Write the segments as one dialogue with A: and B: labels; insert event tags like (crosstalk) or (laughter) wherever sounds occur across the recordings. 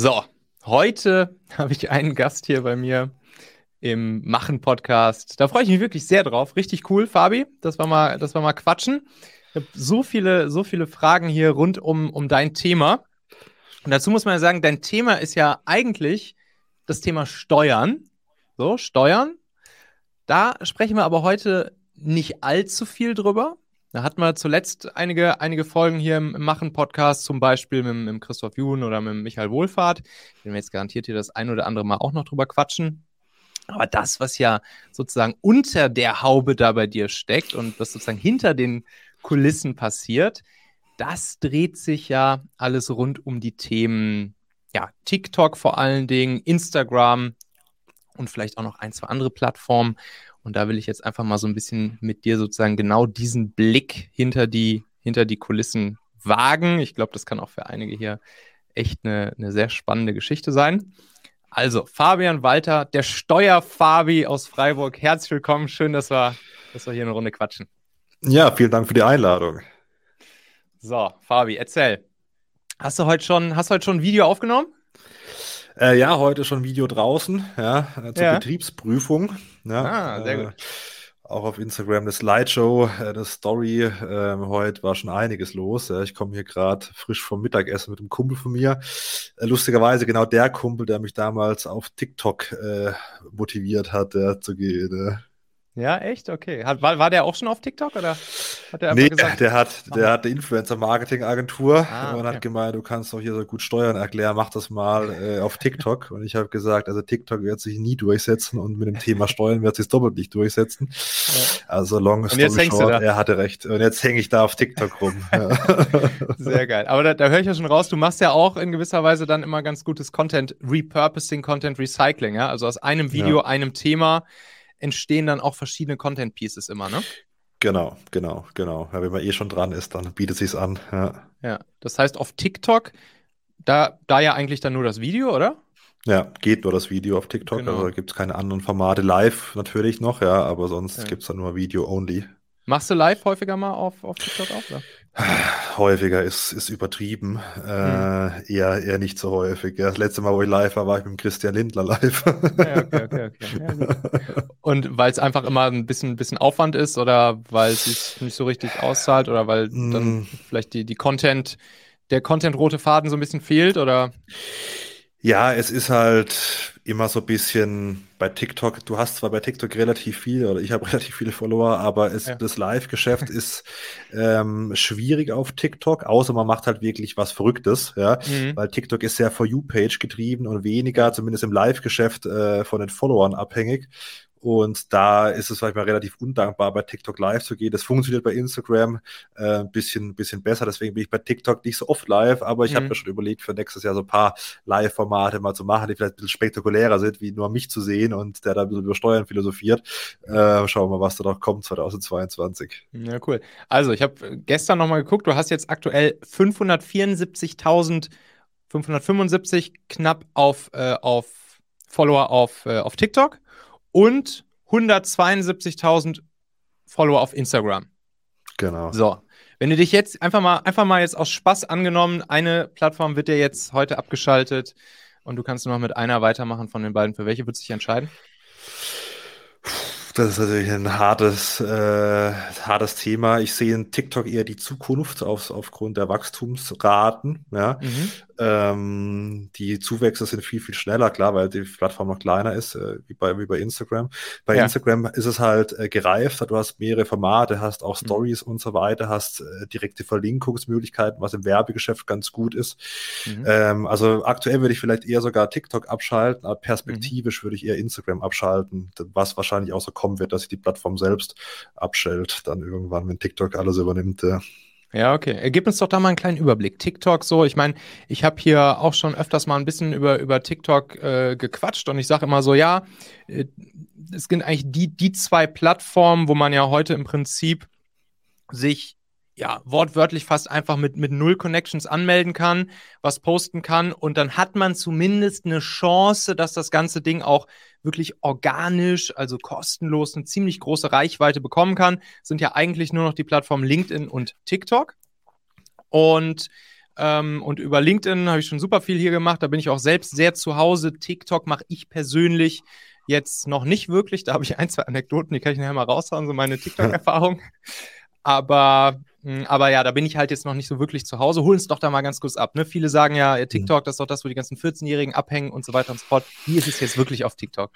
A: So, heute (laughs) habe ich einen Gast hier bei mir im Machen-Podcast. Da freue ich mich wirklich sehr drauf. Richtig cool, Fabi, dass wir mal, dass wir mal quatschen. Ich habe so viele, so viele Fragen hier rund um, um dein Thema. Und dazu muss man ja sagen, dein Thema ist ja eigentlich das Thema Steuern. So, Steuern. Da sprechen wir aber heute nicht allzu viel drüber. Da hatten wir zuletzt einige, einige Folgen hier im, Machen-Podcast, zum Beispiel mit, mit Christoph Jun oder mit Michael Wohlfahrt. Wenn wir jetzt garantiert hier das ein oder andere Mal auch noch drüber quatschen. Aber das, was ja sozusagen unter der Haube da bei dir steckt und was sozusagen hinter den Kulissen passiert, das dreht sich ja alles rund um die Themen, ja, TikTok vor allen Dingen, Instagram und vielleicht auch noch ein, zwei andere Plattformen. Und da will ich jetzt einfach mal so ein bisschen mit dir sozusagen genau diesen Blick hinter die, hinter die Kulissen wagen. Ich glaube, das kann auch für einige hier echt eine, eine sehr spannende Geschichte sein. Also, Fabian Walter, der Steuerfabi aus Freiburg. Herzlich willkommen. Schön, dass wir, dass wir hier eine Runde quatschen.
B: Ja, vielen Dank für die Einladung.
A: So, Fabi, erzähl. Hast du heute schon, hast du heute schon ein Video aufgenommen?
B: Äh, ja, heute schon Video draußen, ja, äh, zur ja. Betriebsprüfung. Ja, ah, sehr äh, gut. Auch auf Instagram eine Slideshow, äh, eine Story. Ähm, heute war schon einiges los. Ja. Ich komme hier gerade frisch vom Mittagessen mit einem Kumpel von mir. Äh, lustigerweise genau der Kumpel, der mich damals auf TikTok äh, motiviert hat, ja, zu gehen.
A: Ja, echt? Okay. Hat, war, war der auch schon auf TikTok oder
B: hat der nee, gesagt? Der hat, der hat eine Influencer-Marketing-Agentur ah, und hat gemeint, du kannst doch hier so gut Steuern erklären, mach das mal äh, auf TikTok. und ich habe gesagt, also TikTok wird sich nie durchsetzen und mit dem Thema Steuern wird sich doppelt nicht durchsetzen. Ja. Also long story short, er hatte recht. Und jetzt hänge ich da auf TikTok rum. (laughs)
A: Sehr geil. Aber da, da höre ich ja schon raus, du machst ja auch in gewisser Weise dann immer ganz gutes Content Repurposing, Content Recycling, ja? Also aus einem Video, ja. einem Thema entstehen dann auch verschiedene Content Pieces immer, ne?
B: Genau, genau, genau. Ja, wenn man eh schon dran ist, dann bietet sich's an. Ja.
A: ja, das heißt auf TikTok, da, da ja eigentlich dann nur das Video, oder?
B: Ja, geht nur das Video auf TikTok. Genau. Also gibt es keine anderen Formate. Live natürlich noch, ja, aber sonst ja. gibt es dann nur Video only.
A: Machst du live häufiger mal auf, auf TikTok auch? Oder?
B: Häufiger ist, ist übertrieben. Äh, hm. eher, eher nicht so häufig. Ja, das letzte Mal, wo ich live war, war ich mit Christian Lindler live. Ja, okay, okay,
A: okay. Ja, Und weil es einfach immer ein bisschen, bisschen Aufwand ist oder weil es sich nicht so richtig auszahlt oder weil mm. dann hm. vielleicht die, die Content, der Content-rote Faden so ein bisschen fehlt oder?
B: Ja, es ist halt immer so ein bisschen bei TikTok, du hast zwar bei TikTok relativ viel oder ich habe (laughs) relativ viele Follower, aber es, ja. das Live-Geschäft ist ähm, schwierig auf TikTok, außer man macht halt wirklich was Verrücktes, ja, mhm. weil TikTok ist sehr For You-Page getrieben und weniger, zumindest im Live-Geschäft, äh, von den Followern abhängig. Und da ist es manchmal relativ undankbar, bei TikTok live zu gehen. Das funktioniert bei Instagram äh, ein bisschen, bisschen besser. Deswegen bin ich bei TikTok nicht so oft live, aber ich mhm. habe mir schon überlegt, für nächstes Jahr so ein paar Live-Formate mal zu machen, die vielleicht ein bisschen spektakulärer sind, wie nur mich zu sehen und der da ein bisschen über Steuern philosophiert. Äh, schauen wir mal, was da noch kommt 2022.
A: Ja, cool. Also, ich habe gestern nochmal geguckt, du hast jetzt aktuell 574.000, 575 knapp auf, äh, auf Follower auf, äh, auf TikTok und 172.000 Follower auf Instagram.
B: Genau.
A: So. Wenn du dich jetzt einfach mal, einfach mal jetzt aus Spaß angenommen, eine Plattform wird dir jetzt heute abgeschaltet und du kannst nur noch mit einer weitermachen von den beiden. Für welche würdest du dich entscheiden?
B: Das ist natürlich ein hartes, äh, hartes Thema. Ich sehe in TikTok eher die Zukunft auf, aufgrund der Wachstumsraten. Ja. Mhm. Ähm, die Zuwächse sind viel, viel schneller, klar, weil die Plattform noch kleiner ist, äh, wie, bei, wie bei Instagram. Bei ja. Instagram ist es halt äh, gereift, du hast mehrere Formate, hast auch mhm. Stories mhm. und so weiter, hast äh, direkte Verlinkungsmöglichkeiten, was im Werbegeschäft ganz gut ist. Mhm. Ähm, also aktuell würde ich vielleicht eher sogar TikTok abschalten, aber perspektivisch mhm. würde ich eher Instagram abschalten, was wahrscheinlich auch so kommen wird, dass sich die Plattform selbst abschält, dann irgendwann, wenn TikTok alles übernimmt. Äh.
A: Ja, okay. Gib uns doch da mal einen kleinen Überblick. TikTok so, ich meine, ich habe hier auch schon öfters mal ein bisschen über, über TikTok äh, gequatscht und ich sage immer so, ja, äh, es sind eigentlich die, die zwei Plattformen, wo man ja heute im Prinzip sich ja, wortwörtlich fast einfach mit, mit null Connections anmelden kann, was posten kann und dann hat man zumindest eine Chance, dass das ganze Ding auch wirklich organisch, also kostenlos, eine ziemlich große Reichweite bekommen kann. sind ja eigentlich nur noch die Plattformen LinkedIn und TikTok. Und Ähm, und über LinkedIn habe ich schon super viel hier gemacht. Da bin ich auch selbst sehr zu Hause. TikTok mache ich persönlich jetzt noch nicht wirklich. Da habe ich ein, zwei Anekdoten, die kann ich nachher mal raushauen, so meine TikTok-Erfahrung. aber, aber ja, da bin ich halt jetzt noch nicht so wirklich zu Hause. Holen es doch da mal ganz kurz ab. Ne? Viele sagen ja, TikTok, das ist doch das, wo die ganzen 14-Jährigen abhängen und so weiter und so fort. Wie ist es jetzt wirklich auf TikTok?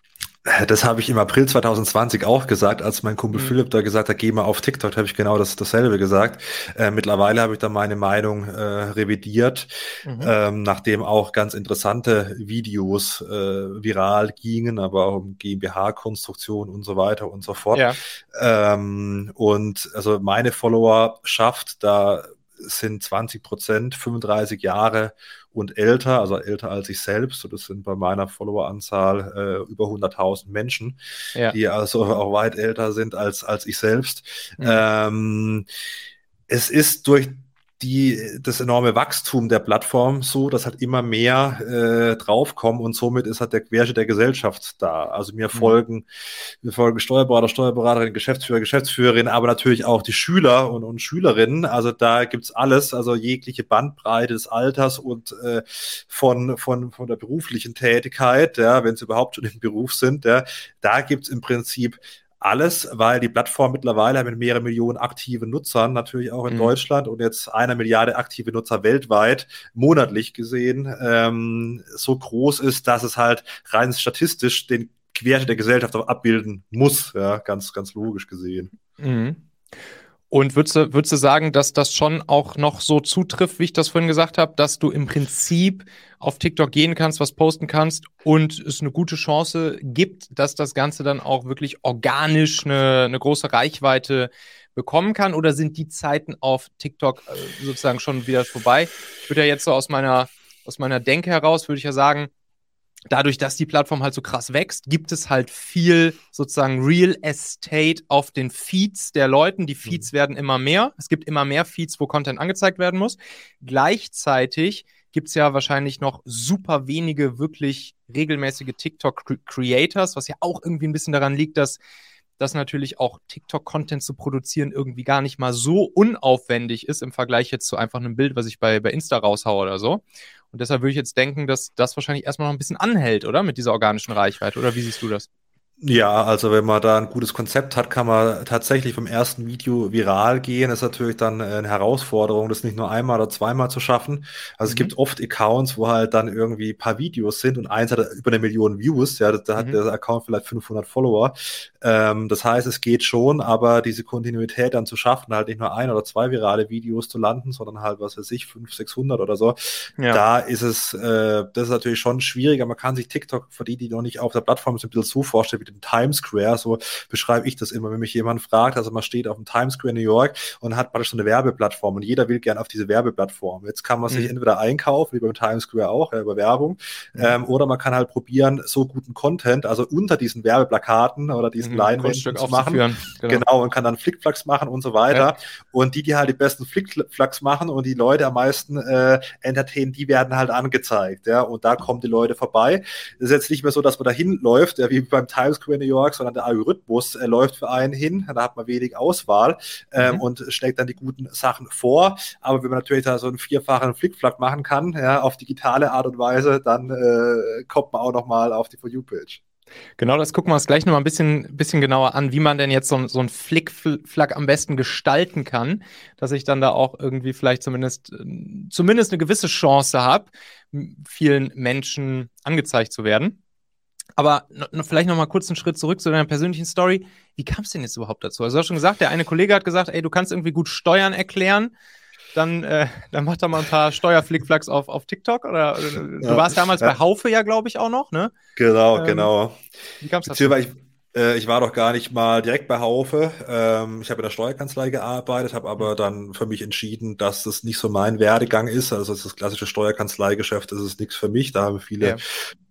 B: Das habe ich im April 2020 auch gesagt, als mein Kumpel mhm. Philipp da gesagt hat, geh mal auf TikTok, da habe ich genau das, dasselbe gesagt. Äh, mittlerweile habe ich da meine Meinung äh, revidiert, mhm. ähm, nachdem auch ganz interessante Videos äh, viral gingen, aber auch um GmbH-Konstruktion und so weiter und so fort. Ja. Ähm, und also meine Follower schafft da sind 20 Prozent, 35 Jahre und älter, also älter als ich selbst. Und das sind bei meiner Followeranzahl äh, über 100.000 Menschen, ja. die also auch weit älter sind als, als ich selbst. Mhm. Ähm, es ist durch die, das enorme Wachstum der Plattform so, dass halt immer mehr äh, draufkommen und somit ist halt der Querschnitt der Gesellschaft da. Also mir mhm. folgen, mir folgen Steuerberater, Steuerberaterin, Geschäftsführer, Geschäftsführerin, aber natürlich auch die Schüler und, und Schülerinnen. Also da gibt's alles, also jegliche Bandbreite des Alters und äh, von, von, von der beruflichen Tätigkeit, ja, wenn sie überhaupt schon im Beruf sind, ja, da gibt's im Prinzip alles, weil die Plattform mittlerweile mit mehreren Millionen aktiven Nutzern, natürlich auch in mhm. Deutschland und jetzt einer Milliarde aktive Nutzer weltweit, monatlich gesehen, ähm, so groß ist, dass es halt rein statistisch den Querschnitt der Gesellschaft abbilden muss, ja, ganz, ganz logisch gesehen.
A: Mhm. Und würdest du, würdest du sagen, dass das schon auch noch so zutrifft, wie ich das vorhin gesagt habe, dass du im Prinzip auf TikTok gehen kannst, was posten kannst und es eine gute Chance gibt, dass das Ganze dann auch wirklich organisch eine, eine große Reichweite bekommen kann? Oder sind die Zeiten auf TikTok äh, sozusagen schon wieder vorbei? Ich würde ja jetzt so aus meiner, aus meiner Denke heraus, würde ich ja sagen, dadurch, dass die Plattform halt so krass wächst, gibt es halt viel sozusagen Real Estate auf den Feeds der Leuten. Die Feeds mhm. werden immer mehr. Es gibt immer mehr Feeds, wo Content angezeigt werden muss. Gleichzeitig gibt es ja wahrscheinlich noch super wenige wirklich regelmäßige TikTok-Creators, was ja auch irgendwie ein bisschen daran liegt, dass dass natürlich auch TikTok-Content zu produzieren irgendwie gar nicht mal so unaufwendig ist im Vergleich jetzt zu einfach einem Bild, was ich bei, bei Insta raushaue oder so. Und deshalb würde ich jetzt denken, dass das wahrscheinlich erstmal noch ein bisschen anhält, oder? Mit dieser organischen Reichweite. Oder wie siehst du das?
B: Ja, also wenn man da ein gutes Konzept hat, kann man tatsächlich vom ersten Video viral gehen. Das ist natürlich dann äh, eine Herausforderung, das nicht nur einmal oder zweimal zu schaffen. Also mhm. es gibt oft Accounts, wo halt dann irgendwie ein paar Videos sind und eins hat über eine Million Views. Ja, da hat mhm. der Account vielleicht 500 Follower. Ähm, das heißt, es geht schon, aber diese Kontinuität dann zu schaffen, halt nicht nur ein oder zwei virale Videos zu landen, sondern halt, was weiß ich, 500, 600 oder so. Ja. Da ist es, äh, das ist natürlich schon schwieriger. Man kann sich TikTok, für die, die noch nicht auf der Plattform sind, ein bisschen so vorstellen, wie den Times Square, so beschreibe ich das immer, wenn mich jemand fragt, also man steht auf dem Times Square New York und hat praktisch so eine Werbeplattform und jeder will gerne auf diese Werbeplattform. Jetzt kann man sich mhm. entweder einkaufen, wie beim Times Square auch, ja, über Werbung, mhm. ähm, oder man kann halt probieren, so guten Content, also unter diesen Werbeplakaten oder diesen mhm, Leinwänden zu machen. Genau. genau. und kann dann Flickflacks machen und so weiter. Ja. Und die, die halt die besten Flickflacks machen und die Leute am meisten äh, entertainen, die werden halt angezeigt, ja, und da kommen die Leute vorbei. Das ist jetzt nicht mehr so, dass man da hinläuft, ja, wie beim Times Square New York, sondern der Algorithmus äh, läuft für einen hin. Da hat man wenig Auswahl ähm, mhm. und schlägt dann die guten Sachen vor. Aber wenn man natürlich da so einen vierfachen Flickflack machen kann, ja, auf digitale Art und Weise, dann äh, kommt man auch noch mal auf die For You-Page.
A: Genau, das gucken wir uns gleich noch mal ein bisschen, bisschen genauer an, wie man denn jetzt so, so ein Flickflack am besten gestalten kann, dass ich dann da auch irgendwie vielleicht zumindest, zumindest eine gewisse Chance habe, vielen Menschen angezeigt zu werden. Aber vielleicht noch mal kurz einen Schritt zurück zu deiner persönlichen Story. Wie kam es denn jetzt überhaupt dazu? Also du hast schon gesagt, der eine Kollege hat gesagt, ey, du kannst irgendwie gut Steuern erklären. Dann, äh, dann mach doch mal ein paar Steuerflickflacks auf, auf TikTok. Oder, oder du ja, warst damals ja. bei Haufe ja, glaube ich, auch noch, ne?
B: Genau, ähm, genau. Wie kam es dazu? Ich, äh, ich war doch gar nicht mal direkt bei Haufe. Ähm, ich habe in der Steuerkanzlei gearbeitet, habe aber dann für mich entschieden, dass das nicht so mein Werdegang ist. Also das klassische Steuerkanzleigeschäft, das ist nichts für mich. Da haben viele ja.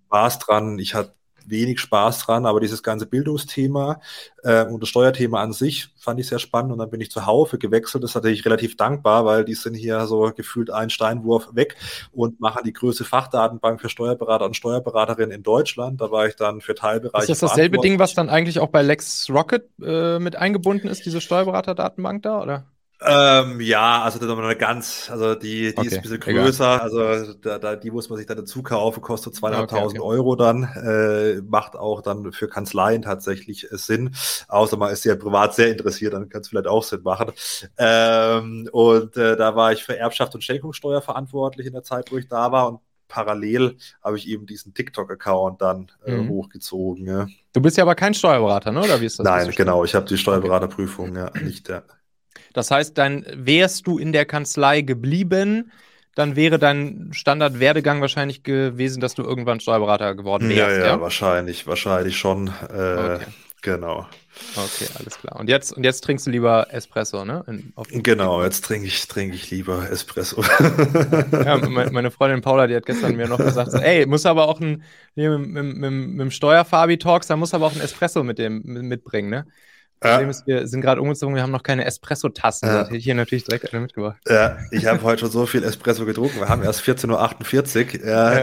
B: Spaß dran. Ich hatte wenig Spaß dran, aber dieses ganze Bildungsthema äh, und das Steuerthema an sich fand ich sehr spannend und dann bin ich zu Haufe gewechselt. Das hatte ich relativ dankbar, weil die sind hier so gefühlt einen Steinwurf weg und machen die größte Fachdatenbank für Steuerberater und Steuerberaterinnen in Deutschland. Da war ich dann für Teilbereiche.
A: Ist das dasselbe Ding, was dann eigentlich auch bei LexRocket äh, mit eingebunden ist, diese Steuerberaterdatenbank da, oder?
B: Ähm, ja, also ist eine ganz, also die, die okay, ist ein bisschen größer, egal. also da, da, die muss man sich dann dazu kaufen, kostet zweieinhalbtausend okay, okay. Euro dann, äh, macht auch dann für Kanzleien tatsächlich äh, Sinn, außer man ist ja privat sehr interessiert, dann kann es vielleicht auch Sinn machen. Ähm, und äh, da war ich für Erbschaft und Schenkungssteuer verantwortlich in der Zeit, wo ich da war und parallel habe ich eben diesen TikTok-Account dann äh, mhm. hochgezogen. Ja.
A: Du bist ja aber kein Steuerberater, ne? oder wie ist das?
B: Nein, genau, ich habe die Steuerberaterprüfung ja nicht. Ja.
A: Das heißt, dann wärst du in der Kanzlei geblieben, dann wäre dein Standardwerdegang wahrscheinlich gewesen, dass du irgendwann Steuerberater geworden wärst.
B: Ja, ja, ja? wahrscheinlich, wahrscheinlich schon. Äh, okay. Genau.
A: Okay, alles klar. Und jetzt, und jetzt trinkst du lieber Espresso, ne?
B: In, genau, jetzt trinke ich, trinke ich lieber Espresso. (laughs)
A: ja, meine Freundin Paula, die hat gestern mir noch gesagt, so, ey, muss aber auch ein, nee, mit, mit, mit, mit dem Steuerfabi-Talks, da muss aber auch ein Espresso mit dem mitbringen, ne? Problem ja. ist, wir sind gerade umgezogen, wir haben noch keine Espresso-Tassen. Ja. Das hätte ich hier natürlich direkt eine mitgebracht.
B: Ja, ich habe heute schon so viel Espresso getrunken. Wir haben erst 14.48 Uhr, ja.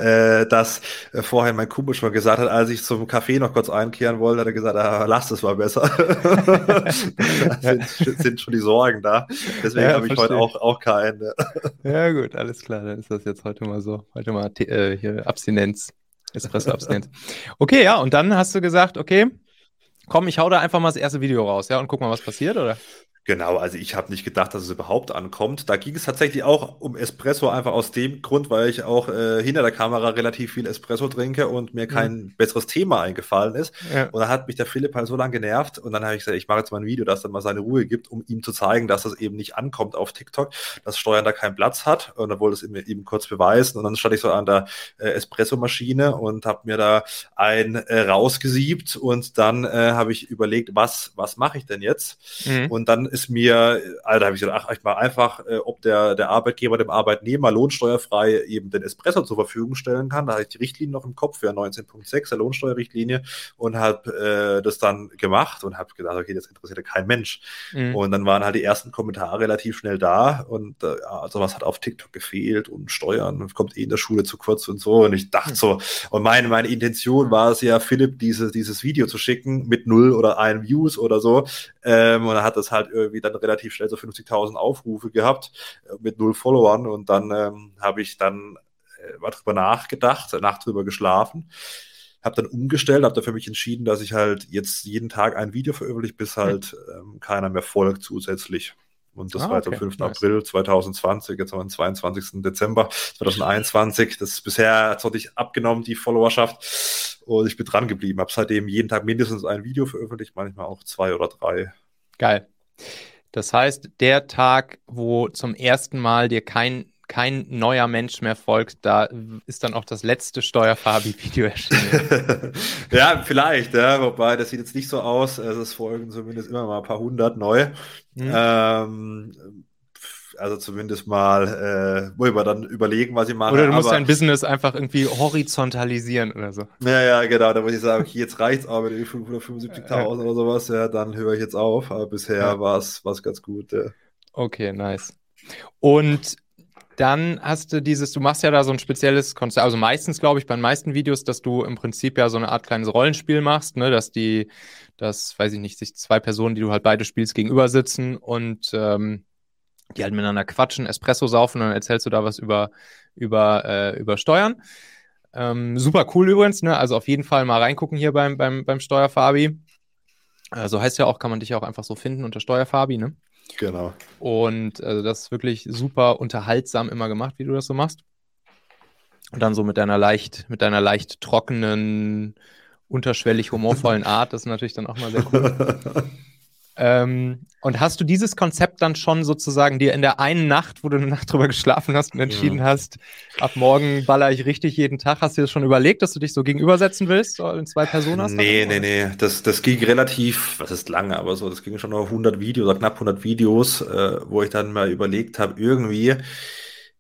B: Äh, dass äh, vorher mein Kumpel schon gesagt hat, als ich zum Kaffee noch kurz einkehren wollte, hat er gesagt, ah, lass es mal besser. (laughs) sind, sind, schon die Sorgen da. Deswegen ja, habe ich heute auch, auch keinen.
A: Ja. gut, alles klar. Dann ist das jetzt heute mal so. Heute mal äh, hier Abstinenz. Espresso-Abstinenz. Okay, ja, und dann hast du gesagt, okay, komm, ich hau da einfach mal das erste Video raus, ja, und guck mal, was passiert, oder?
B: Genau, also ich habe nicht gedacht, dass es überhaupt ankommt. Da ging es tatsächlich auch um Espresso, einfach aus dem Grund, weil ich auch äh, hinter der Kamera relativ viel Espresso trinke und mir kein mhm. besseres Thema eingefallen ist. Ja. Und da hat mich der Philipp halt so lange genervt und dann habe ich gesagt, ich mache jetzt mal ein Video, das dann mal seine Ruhe gibt, um ihm zu zeigen, dass das eben nicht ankommt auf TikTok, dass Steuern da keinen Platz hat. Und dann wollte es ihm eben kurz beweisen. Und dann stand ich so an der äh, Espresso-Maschine und habe mir da ein äh, rausgesiebt und dann äh, habe ich überlegt, was, was mache ich denn jetzt? Mhm. Und dann ist mir, Alter, habe ich gesagt, ach, ich mal einfach, äh, ob der, der Arbeitgeber dem Arbeitnehmer lohnsteuerfrei eben den Espresso zur Verfügung stellen kann. Da hatte ich die Richtlinie noch im Kopf für 19.6 der Lohnsteuerrichtlinie und habe äh, das dann gemacht und habe gedacht, okay, das interessiert ja kein Mensch. Mhm. Und dann waren halt die ersten Kommentare relativ schnell da und äh, also was hat auf TikTok gefehlt und Steuern kommt eh in der Schule zu kurz und so. Und ich dachte mhm. so, und meine, meine Intention war es ja, Philipp diese, dieses Video zu schicken mit null oder ein Views oder so. Ähm, und er hat das halt irgendwie dann relativ schnell so 50.000 Aufrufe gehabt äh, mit null Followern. Und dann ähm, habe ich dann äh, mal drüber nachgedacht, Nacht drüber geschlafen habe dann umgestellt, habe da für mich entschieden, dass ich halt jetzt jeden Tag ein Video veröffentliche, bis halt ähm, keiner mehr folgt zusätzlich. Und das ah, war jetzt am 5. Nice. April 2020, jetzt haben wir den 22. Dezember 2021. Das ist bisher hat ich abgenommen, die Followerschaft. Und ich bin dran geblieben. Habe seitdem jeden Tag mindestens ein Video veröffentlicht, manchmal auch zwei oder drei.
A: Geil. Das heißt, der Tag, wo zum ersten Mal dir kein, kein neuer Mensch mehr folgt, da ist dann auch das letzte Steuerfabi-Video (laughs) erschienen. (laughs)
B: ja, vielleicht, ja, wobei das sieht jetzt nicht so aus. Es folgen zumindest immer mal ein paar hundert neu. Mhm. Ähm, also zumindest mal, äh, wo wir dann überlegen, was ich mache.
A: Oder du musst aber, dein Business einfach irgendwie horizontalisieren oder so. (laughs)
B: Ja, ja, genau. Da muss ich sagen, okay, jetzt reicht's aber mit 575.000 oder sowas, ja, dann höre ich jetzt auf. Aber bisher ja. war es ganz gut. Ja.
A: Okay, nice. Und dann hast du dieses, du machst ja da so ein spezielles Konzept, also meistens glaube ich bei den meisten Videos, dass du im Prinzip ja so eine Art kleines Rollenspiel machst, ne, dass die, dass, weiß ich nicht, sich zwei Personen, die du halt beide spielst, gegenüber sitzen und ähm, die halt miteinander quatschen, Espresso saufen und dann erzählst du da was über, über, äh, über Steuern. Ähm, super cool übrigens, ne? Also auf jeden Fall mal reingucken hier beim, beim, beim Steuerfabi. Also heißt ja auch, kann man dich auch einfach so finden unter Steuerfabi, ne?
B: Genau.
A: Und also das ist wirklich super unterhaltsam immer gemacht, wie du das so machst. Und dann so mit deiner leicht, mit deiner leicht trockenen, unterschwellig humorvollen (laughs) Art, das ist natürlich dann auch mal sehr cool. (laughs) Ähm, und hast du dieses Konzept dann schon sozusagen dir in der einen Nacht, wo du eine Nacht drüber geschlafen hast und entschieden ja. hast, ab morgen baller ich richtig jeden Tag, hast du dir das schon überlegt, dass du dich so gegenübersetzen willst, in zwei Personen hast?
B: Nee, nee, nee, das, das ging relativ, was ist lange, aber so, das ging schon noch 100 Videos oder knapp 100 Videos, äh, wo ich dann mal überlegt habe, irgendwie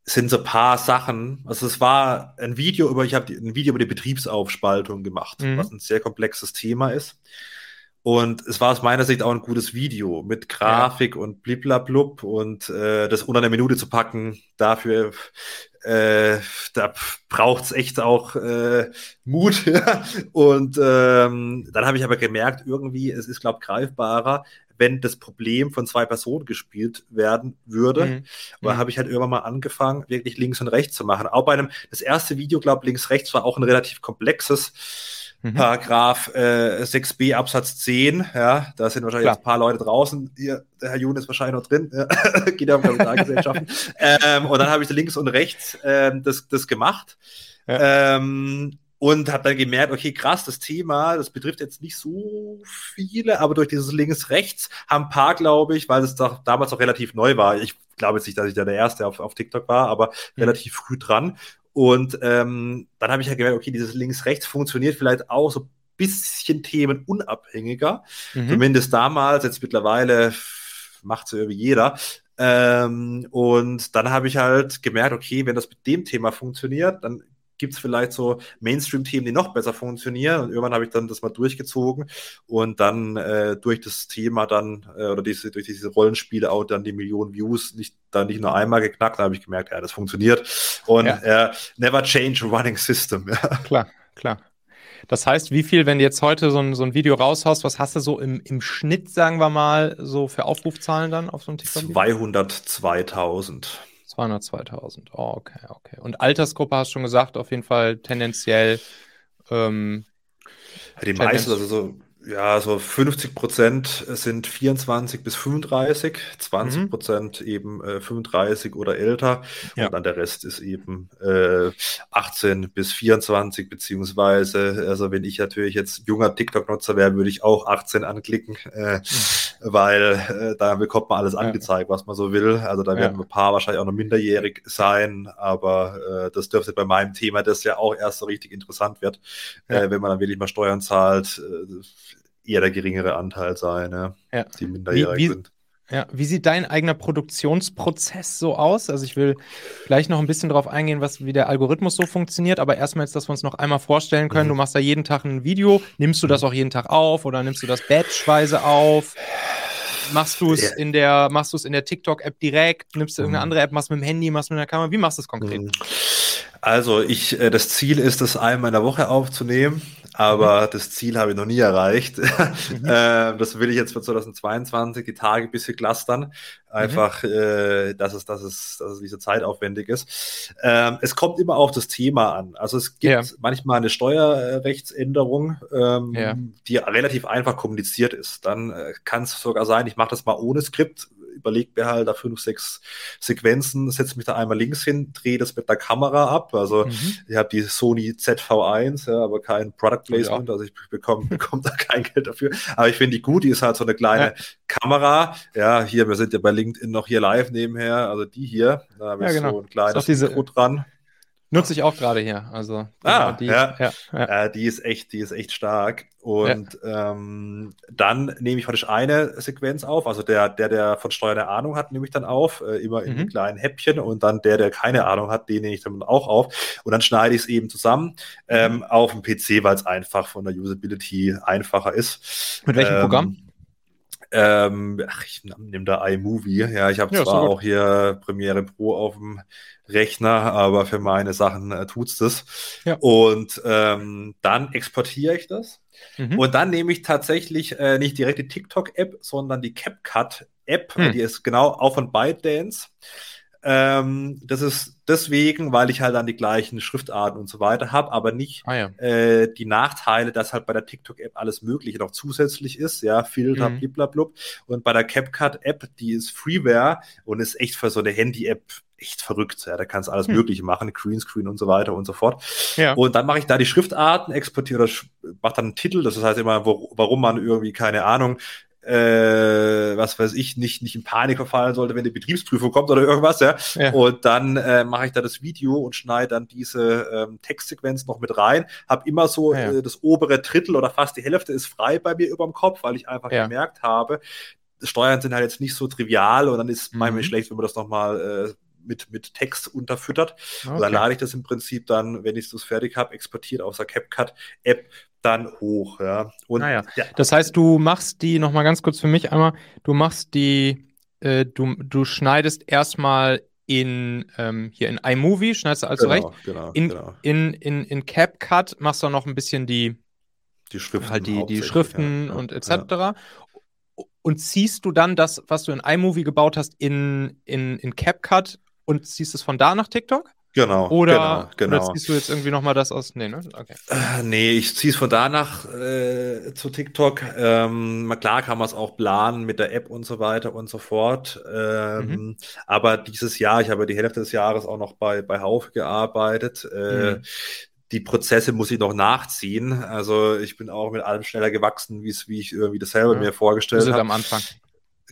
B: sind so ein paar Sachen, also es war ein Video über, ich habe ein Video über die Betriebsaufspaltung gemacht, mhm. was ein sehr komplexes Thema ist. Und es war aus meiner Sicht auch ein gutes Video mit Grafik ja. und bliblablub und äh, das unter einer Minute zu packen, dafür äh, da braucht's echt auch äh, Mut. (laughs) und ähm, dann habe ich aber gemerkt, irgendwie, es ist, glaube greifbarer, wenn das Problem von zwei Personen gespielt werden würde. Mhm. Da mhm. habe ich halt irgendwann mal angefangen, wirklich links und rechts zu machen. Auch bei einem, das erste Video, glaube links, rechts war auch ein relativ komplexes. Mhm. Paragraph äh, 6b Absatz 10, ja, da sind wahrscheinlich ein paar Leute draußen. Hier, der Herr Jun ist wahrscheinlich noch drin, (laughs) geht ja um Kapitalgesellschaften. (laughs) ähm, und dann habe ich links und rechts ähm, das, das gemacht. Ja. Ähm, und habe dann gemerkt, okay, krass, das Thema, das betrifft jetzt nicht so viele, aber durch dieses links-rechts haben ein paar, glaube ich, weil es doch damals auch relativ neu war. Ich glaube jetzt nicht, dass ich da der Erste auf, auf TikTok war, aber mhm. relativ früh dran. Und ähm, dann habe ich ja halt gemerkt, okay, dieses links-rechts funktioniert vielleicht auch so ein bisschen themenunabhängiger. Mhm. Zumindest damals, jetzt mittlerweile macht es irgendwie jeder. Ähm, und dann habe ich halt gemerkt, okay, wenn das mit dem Thema funktioniert, dann gibt es vielleicht so Mainstream-Themen, die noch besser funktionieren. Und irgendwann habe ich dann das mal durchgezogen und dann äh, durch das Thema dann, äh, oder diese, durch diese Rollenspiele auch dann die Millionen Views nicht, dann nicht nur einmal geknackt, da habe ich gemerkt, ja, das funktioniert. Und ja. äh, never change a running system. Ja. (laughs)
A: Klar, klar. Das heißt, wie viel, wenn du jetzt heute so ein, so ein Video raushaust, was hast du so im, im Schnitt, sagen wir mal, so für Aufrufzahlen dann auf so einem
B: TikTok? 202.000.
A: 202.000. Oh, okay, okay. Und Altersgruppe hast du schon gesagt, auf jeden Fall tendenziell. Ähm,
B: die meisten, also so ja, so 50 Prozent sind 24 bis 35, 20 mhm. Prozent eben äh, 35 oder älter ja. und dann der Rest ist eben äh, 18 bis 24, beziehungsweise, also wenn ich natürlich jetzt junger TikTok-Nutzer wäre, würde ich auch 18 anklicken, äh, mhm. weil äh, da bekommt man alles ja. angezeigt, was man so will. Also da werden ja. ein paar wahrscheinlich auch noch minderjährig sein, aber äh, das dürfte bei meinem Thema, das ja auch erst so richtig interessant wird, äh, wenn man dann wirklich mal Steuern zahlt eher der geringere Anteil sein, ja,
A: ja. die minderjährig wie, wie, sind. Ja, wie sieht dein eigener Produktionsprozess so aus? Also ich will gleich noch ein bisschen darauf eingehen, was, wie der Algorithmus so funktioniert, aber erstmal jetzt, dass wir uns noch einmal vorstellen können, mhm. du machst da jeden Tag ein Video, nimmst du das mhm. auch jeden Tag auf oder nimmst du das batchweise auf? Machst du es ja. in der, machst du es in der TikTok-App direkt, nimmst du irgendeine mhm. andere App, machst du mit dem Handy, machst du mit der Kamera? Wie machst du es konkret? Mhm.
B: Also ich, äh, das Ziel ist, das einmal in der Woche aufzunehmen aber mhm. das Ziel habe ich noch nie erreicht. (laughs) Mhm. äh, das will ich jetzt für 2022 die Tage ein bisschen clustern. Einfach, mhm. äh, dass, es, dass, es, dass es diese Zeit aufwendig ist. Ähm, es kommt immer auf das Thema an. Also es gibt ja. manchmal eine Steuerrechtsänderung, ähm, ja. die relativ einfach kommuniziert ist. Dann äh, kann es sogar sein, ich mache das mal ohne Skript, überlege mir halt da fünf, sechs Sequenzen, setze mich da einmal links hin, drehe das mit der Kamera ab. Also mhm. ich habe die Sony ZV1, ja, aber kein Product Placement, ja. also ich bekomme (laughs) bekomm da kein Geld dafür. Aber ich finde die gut, die ist halt so eine kleine ja. Kamera. Ja, hier, wir sind ja bei LinkedIn noch hier live nebenher, also die hier, da habe ich genau. so ein kleines
A: diese, Mikro dran. Nutze ich auch gerade hier. Also
B: ah, die, ja. Ja, ja. Äh, die ist echt, die ist echt stark. Und ähm, dann nehme ich praktisch eine Sequenz auf. Also der, der, der von Steuern eine Ahnung hat, nehme ich dann auf, äh, immer in mhm. kleinen Häppchen. Und dann der, der keine Ahnung hat, den nehme ich dann auch auf. Und dann schneide ich es eben zusammen ähm, mhm. auf dem PC, weil es einfach von der Usability einfacher ist.
A: Mit welchem ähm, Programm?
B: Ähm, ach, ich nehme da iMovie. Ja, ich habe ja, zwar auch hier Premiere Pro auf dem Rechner, aber für meine Sachen äh, tut's das. Ja. Und ähm, dann exportiere ich das. Mhm. Und dann nehme ich tatsächlich äh, nicht direkt die TikTok-App, sondern die CapCut-App. Mhm. Die ist genau auch von ByteDance. Ähm, das ist deswegen, weil ich halt dann die gleichen Schriftarten und so weiter habe, aber nicht ah, ja. äh, die Nachteile, dass halt bei der TikTok-App alles Mögliche noch zusätzlich ist, ja, Filter, mhm. bliblablub. Und bei der CapCut-App, die ist Freeware und ist echt für so eine Handy-App echt verrückt. Ja, da kannst du alles hm. Mögliche machen, Greenscreen und so weiter und so fort. Ja. Und dann mache ich da die Schriftarten, exportiere oder mache dann einen Titel, das heißt immer, wo, warum man irgendwie, keine Ahnung, äh, was weiß ich, nicht, nicht in Panik verfallen sollte, wenn die Betriebsprüfung kommt oder irgendwas, ja. ja. Und dann äh, mache ich da das Video und schneide dann diese ähm, Textsequenz noch mit rein. Hab immer so ja. äh, das obere Drittel oder fast die Hälfte ist frei bei mir über dem Kopf, weil ich einfach ja. gemerkt habe, Steuern sind halt jetzt nicht so trivial und dann ist mhm. manchmal schlecht, wenn man das nochmal äh, mit, mit Text unterfüttert. Okay. Und dann lade ich das im Prinzip dann, wenn ich das fertig habe, exportiert aus der CapCut-App dann hoch. Ja.
A: Und, ah ja. ja. Das heißt, du machst die, nochmal ganz kurz für mich einmal, du machst die, äh, du, du schneidest erstmal in ähm, hier in iMovie, schneidest du also genau, recht. Genau, in, genau. In, in, in CapCut machst du noch ein bisschen die,
B: die Schriften,
A: halt die, die Schriften ja, und etc. Ja. und ziehst du dann das, was du in iMovie gebaut hast, in, in, in CapCut und ziehst es von da nach TikTok?
B: Genau.
A: Oder,
B: genau, genau.
A: oder ziehst du jetzt irgendwie nochmal das aus? Nee, ne? Okay.
B: Äh, nee, ich ziehe es von danach äh, zu TikTok. Ähm, klar kann man es auch planen mit der App und so weiter und so fort. Ähm, mhm. Aber dieses Jahr, ich habe die Hälfte des Jahres auch noch bei, bei Haufe gearbeitet. Äh, mhm. Die Prozesse muss ich noch nachziehen. Also ich bin auch mit allem schneller gewachsen, wie es, wie ich irgendwie das selber ja. mir vorgestellt habe.
A: am Anfang.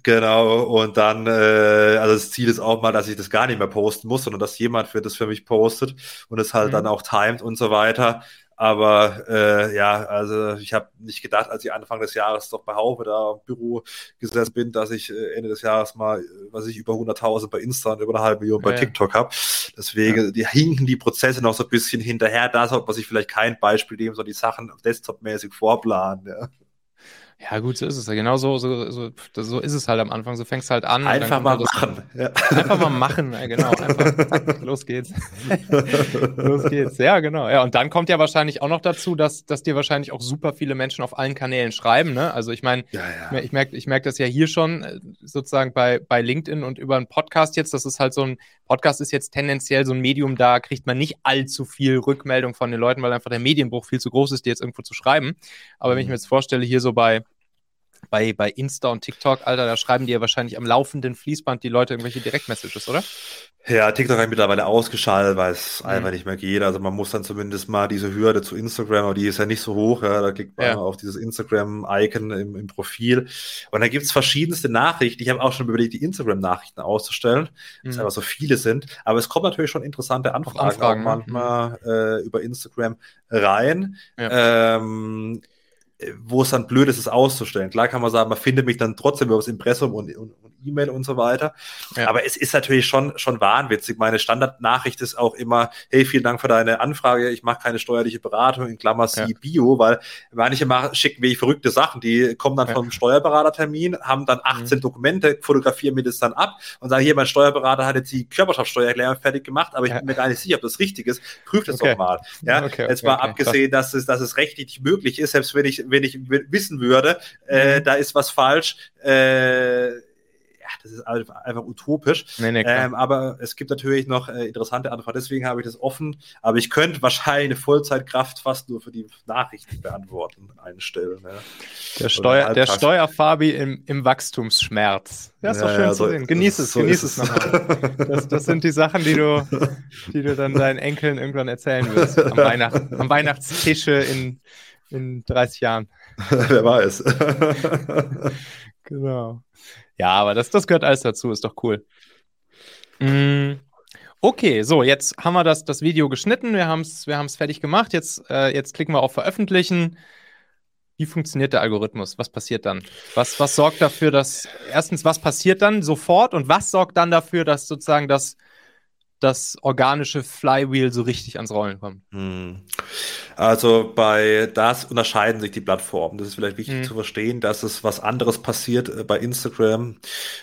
B: Genau, und dann, äh, also das Ziel ist auch mal, dass ich das gar nicht mehr posten muss, sondern dass jemand für das für mich postet und es halt mhm. dann auch timet und so weiter. Aber äh, ja, also ich habe nicht gedacht, als ich Anfang des Jahres doch bei Haufe da im Büro gesessen bin, dass ich äh, Ende des Jahres mal, was ich über 100.000 bei Insta und über eine halbe Million bei ja, TikTok habe. Deswegen, ja. die hinken die Prozesse noch so ein bisschen hinterher. Da sollte man sich vielleicht kein Beispiel nehmen, sondern die Sachen desktop-mäßig vorplanen. Ja.
A: Ja, gut, so ist es ja. Genau so, so, so, so ist es halt am Anfang. So fängst halt an.
B: Einfach mal machen.
A: Ja. Einfach mal machen, ja, genau. Einfach, los geht's. (laughs) los geht's. Ja, genau. Ja, und dann kommt ja wahrscheinlich auch noch dazu, dass, dass dir wahrscheinlich auch super viele Menschen auf allen Kanälen schreiben. Ne? Also ich meine, ja, ja. ich merke ich merk das ja hier schon äh, sozusagen bei, bei LinkedIn und über einen Podcast jetzt. Das ist halt so ein, Podcast ist jetzt tendenziell so ein Medium, da kriegt man nicht allzu viel Rückmeldung von den Leuten, weil einfach der Medienbruch viel zu groß ist, die jetzt irgendwo zu schreiben. Aber mhm. wenn ich mir jetzt vorstelle, hier so bei bei, bei Insta und TikTok, Alter, da schreiben die ja wahrscheinlich am laufenden Fließband die Leute irgendwelche Direktmessages, oder?
B: Ja, TikTok habe ich mittlerweile ausgeschaltet, weil es mhm. einfach nicht mehr geht. Also man muss dann zumindest mal diese Hürde zu Instagram, aber die ist ja nicht so hoch. Ja. Da klickt man ja. auf dieses Instagram-Icon im, im, Profil. Und da gibt's verschiedenste Nachrichten. Ich habe auch schon überlegt, die Instagram-Nachrichten auszustellen, mhm. dass einfach so viele sind. Aber es kommen natürlich schon interessante Anfragen, Anfragen ne? manchmal mhm. äh, über Instagram rein. Ja. Ähm, wo es dann blöd ist, es auszustellen. Klar kann man sagen, man findet mich dann trotzdem über das Impressum und, und, und E-Mail und so weiter. Ja. Aber es ist natürlich schon, schon wahnwitzig. Meine Standardnachricht ist auch immer, hey, vielen Dank für deine Anfrage. Ich mache keine steuerliche Beratung in Klammer C ja. Bio, weil manche machen, schicken wie verrückte Sachen. Die kommen dann ja. vom Steuerberatertermin, haben dann 18 mhm. Dokumente, fotografieren mir das dann ab und sagen, hier, mein Steuerberater hat jetzt die Körperschaftssteuererklärung fertig gemacht, aber ich bin mir gar nicht sicher, ob das richtig ist. Prüft es okay. doch mal. Ja, okay, jetzt mal okay, abgesehen, dass es, dass es rechtlich möglich ist, selbst wenn ich, wenn ich wissen würde, äh, mhm. da ist was falsch, äh, das ist einfach utopisch. Nee, nee, ähm, aber es gibt natürlich noch äh, interessante Antworten. Deswegen habe ich das offen. Aber ich könnte wahrscheinlich eine Vollzeitkraft fast nur für die Nachrichten beantworten einstellen. Ja.
A: Der, Steuer, der Steuerfabi im, im Wachstumsschmerz. Ja, ist doch schön ja, zu so, sehen. Genieß es, so genieß es, nochmal. Das, das sind die Sachen, die du, die du dann deinen Enkeln irgendwann erzählen wirst. Am, (laughs) Weihnacht, am Weihnachtstische in, in 30 Jahren. (laughs)
B: Wer weiß. (laughs)
A: genau. Ja, aber das, das gehört alles dazu, ist doch cool. Mm, okay, so, jetzt haben wir das, das Video geschnitten, wir haben es wir fertig gemacht, jetzt, äh, jetzt klicken wir auf Veröffentlichen. Wie funktioniert der Algorithmus? Was passiert dann? Was, was sorgt dafür, dass, erstens, was passiert dann sofort und was sorgt dann dafür, dass sozusagen das das organische Flywheel so richtig ans Rollen kommt. Hm.
B: Also bei das unterscheiden sich die Plattformen. Das ist vielleicht wichtig hm. zu verstehen, dass es was anderes passiert äh, bei Instagram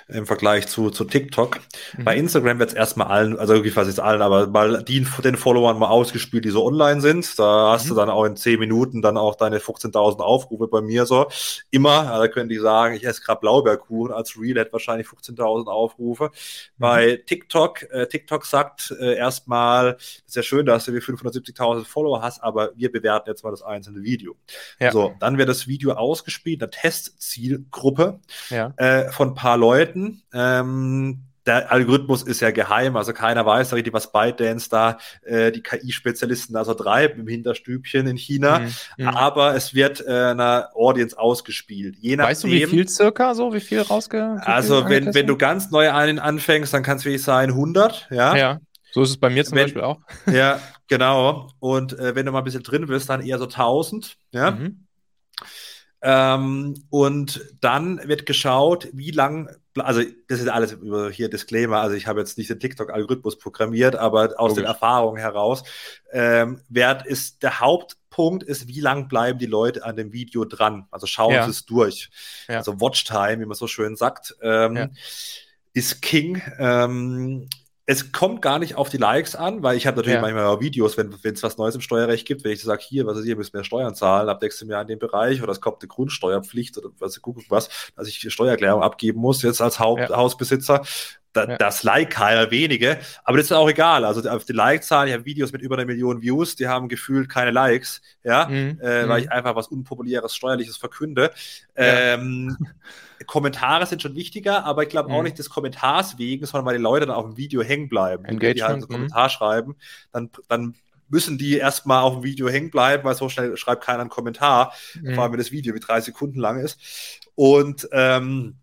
B: im Vergleich zu, zu TikTok. Mhm. Bei Instagram wird es erstmal allen, also irgendwie fast jetzt allen, aber mal die, den Followern mal ausgespielt, die so online sind. Da hast mhm. du dann auch in zehn Minuten dann auch deine 15.000 Aufrufe bei mir so. Immer, da können die sagen, ich esse gerade Blaubeerkuchen als Real hat wahrscheinlich 15.000 Aufrufe. Mhm. Bei TikTok, äh, TikTok sagt sagt äh, erstmal, ist ja schön, dass du 570.000 Follower hast, aber wir bewerten jetzt mal das einzelne Video. Ja. So, dann wird das Video ausgespielt, eine Testzielgruppe ja. äh, von ein paar Leuten. Ähm, der Algorithmus ist ja geheim, also keiner weiß richtig, was ByteDance da äh, die KI-Spezialisten da so treiben im Hinterstübchen in China. Mhm, mhm. Aber es wird äh, einer Audience ausgespielt. Je nachdem,
A: weißt du, wie viel circa so, wie viel rausge?
B: Wie also viel wenn, wenn du ganz neu einen anfängst, dann kann es wirklich sein 100, ja.
A: Ja. So ist es bei mir zum wenn, Beispiel auch. (laughs)
B: Ja, genau. Und äh, wenn du mal ein bisschen drin bist, dann eher so 1000, ja. Mhm. Ähm, und dann wird geschaut, wie lang, also das ist alles über hier Disclaimer, also ich habe jetzt nicht den TikTok-Algorithmus programmiert, aber aus Logisch. den Erfahrungen heraus, ähm, Wert ist der Hauptpunkt ist, wie lang bleiben die Leute an dem Video dran? Also schauen ja. sie es durch. Ja. Also Watchtime, wie man so schön sagt, ähm, ja. ist King. Ähm, es kommt gar nicht auf die Likes an, weil ich habe natürlich
A: Ja.
B: manchmal Videos, wenn es was Neues im Steuerrecht gibt, wenn ich sage, hier, was ist hier, müsst mehr Steuern zahlen ab nächstem Jahr in dem Bereich oder es kommt eine Grundsteuerpflicht oder was, guck was, dass ich Steuererklärung abgeben muss jetzt als Haupt
A: Ja.
B: Hausbesitzer. Da,
A: Ja.
B: Das like keiner wenige, aber das ist auch egal. Also auf die Like-Zahlen, ich habe Videos mit über einer Million Views, die haben gefühlt keine Likes, ja,
A: Mhm.
B: äh, weil
A: Mhm.
B: ich einfach was Unpopuläres, Steuerliches verkünde.
A: Ja.
B: Ähm, (laughs) Kommentare sind schon wichtiger, aber ich glaube auch
A: Mhm.
B: nicht des Kommentars wegen, sondern weil die Leute dann auf dem Video hängen bleiben. Und wenn die halt
A: Engagement,
B: so
A: mhm.
B: einen Kommentar schreiben, dann, dann müssen die erstmal auf dem Video hängen bleiben, weil so schnell schreibt keiner einen Kommentar,
A: Mhm.
B: vor allem wenn das Video mit drei Sekunden lang ist. Und ähm,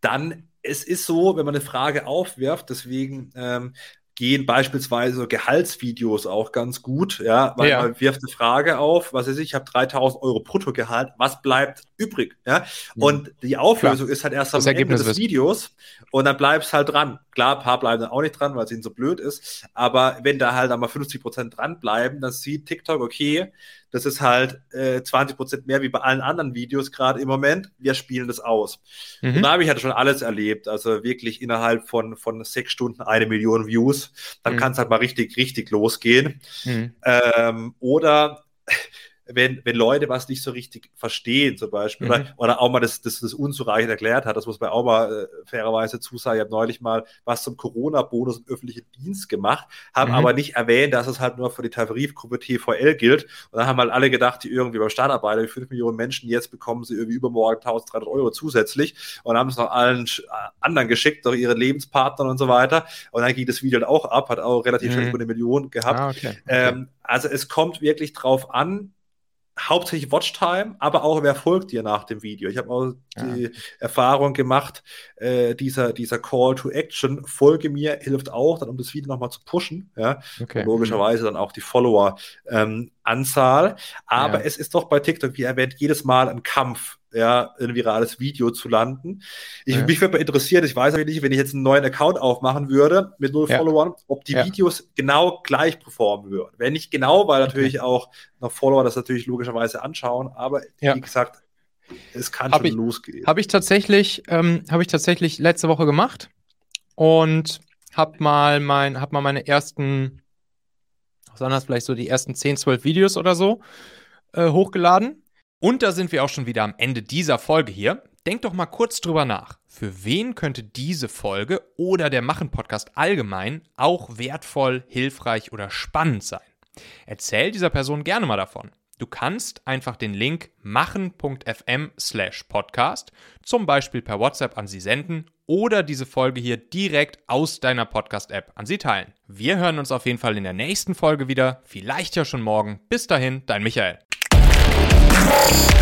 B: dann, es ist so, wenn man eine Frage aufwirft, deswegen ähm, gehen beispielsweise so Gehaltsvideos auch ganz gut, ja, weil
A: Ja.
B: man wirft eine Frage auf, was weiß ich, ich habe 3000 Euro Bruttogehalt, was bleibt übrig, ja, und die Auflösung ist halt erst am
A: Das
B: Ende
A: Ergebnis
B: des. Videos und dann bleibst halt dran. Klar, ein paar bleiben dann auch nicht dran, weil es ihnen so blöd ist, aber wenn da halt einmal 50 Prozent dranbleiben, dann sieht TikTok, okay, das ist halt äh, 20 Prozent mehr wie bei allen anderen Videos gerade im Moment, wir spielen das aus. Und
A: Mhm.
B: da habe ich halt schon alles erlebt. Also wirklich innerhalb von, von sechs Stunden eine Million Views. Dann
A: Mhm.
B: kann es halt mal richtig, richtig losgehen.
A: Mhm.
B: Ähm, oder wenn, wenn Leute was nicht so richtig verstehen, zum Beispiel,
A: Mhm.
B: oder, oder auch mal das, das, das unzureichend erklärt hat, das muss man auch mal äh, fairerweise zusagen. Ich habe neulich mal was zum Corona-Bonus im öffentlichen Dienst gemacht, habe
A: Mhm.
B: aber nicht erwähnt, dass es halt nur für die Tarifgruppe TVL gilt. Und dann haben halt alle gedacht, die irgendwie beim Startarbeiter, die 5 Millionen Menschen, jetzt bekommen sie irgendwie übermorgen 1300 Euro zusätzlich und haben es noch allen äh, anderen geschickt, noch ihren Lebenspartnern und so weiter. Und dann ging das Video halt auch ab, hat auch relativ schnell
A: Mhm.
B: über eine Million gehabt.
A: Ah, okay. okay.
B: Ähm, also es kommt wirklich drauf an, hauptsächlich Watchtime, aber auch wer folgt dir nach dem Video. Ich habe auch die Erfahrung gemacht, äh, dieser, dieser Call to Action, folge mir, hilft auch, dann um das Video nochmal zu pushen. Ja?
A: okay.
B: Logischerweise dann auch die Follower-Anzahl. Aber
A: Ja.
B: es ist doch bei TikTok, wie erwähnt, jedes Mal ein Kampf, ja, ein virales Video zu landen. Ich,
A: Ja.
B: Mich würde mal interessieren, ich weiß nicht, wenn ich jetzt einen neuen Account aufmachen würde mit null
A: Ja.
B: Followern, ob die
A: Ja.
B: Videos genau gleich performen würden. Wenn nicht genau, weil natürlich auch noch Follower das natürlich logischerweise anschauen, aber wie gesagt, es kann
A: Hab
B: schon
A: ich-
B: losgehen.
A: Habe ich tatsächlich, ähm, habe ich tatsächlich letzte Woche gemacht und habe mal mein, hab mal meine ersten, was das vielleicht so die ersten 10, 12 Videos oder so äh, hochgeladen. Und da sind wir auch schon wieder am Ende dieser Folge hier. Denkt doch mal kurz drüber nach. Für wen könnte diese Folge oder der Machen-Podcast allgemein auch wertvoll, hilfreich oder spannend sein? Erzähl dieser Person gerne mal davon. Du kannst einfach den Link machen.fm slash podcast zum Beispiel per WhatsApp an sie senden oder diese Folge hier direkt aus deiner Podcast-App an sie teilen. Wir hören uns auf jeden Fall in der nächsten Folge wieder, vielleicht ja schon morgen. Bis dahin, dein Michael. Bye.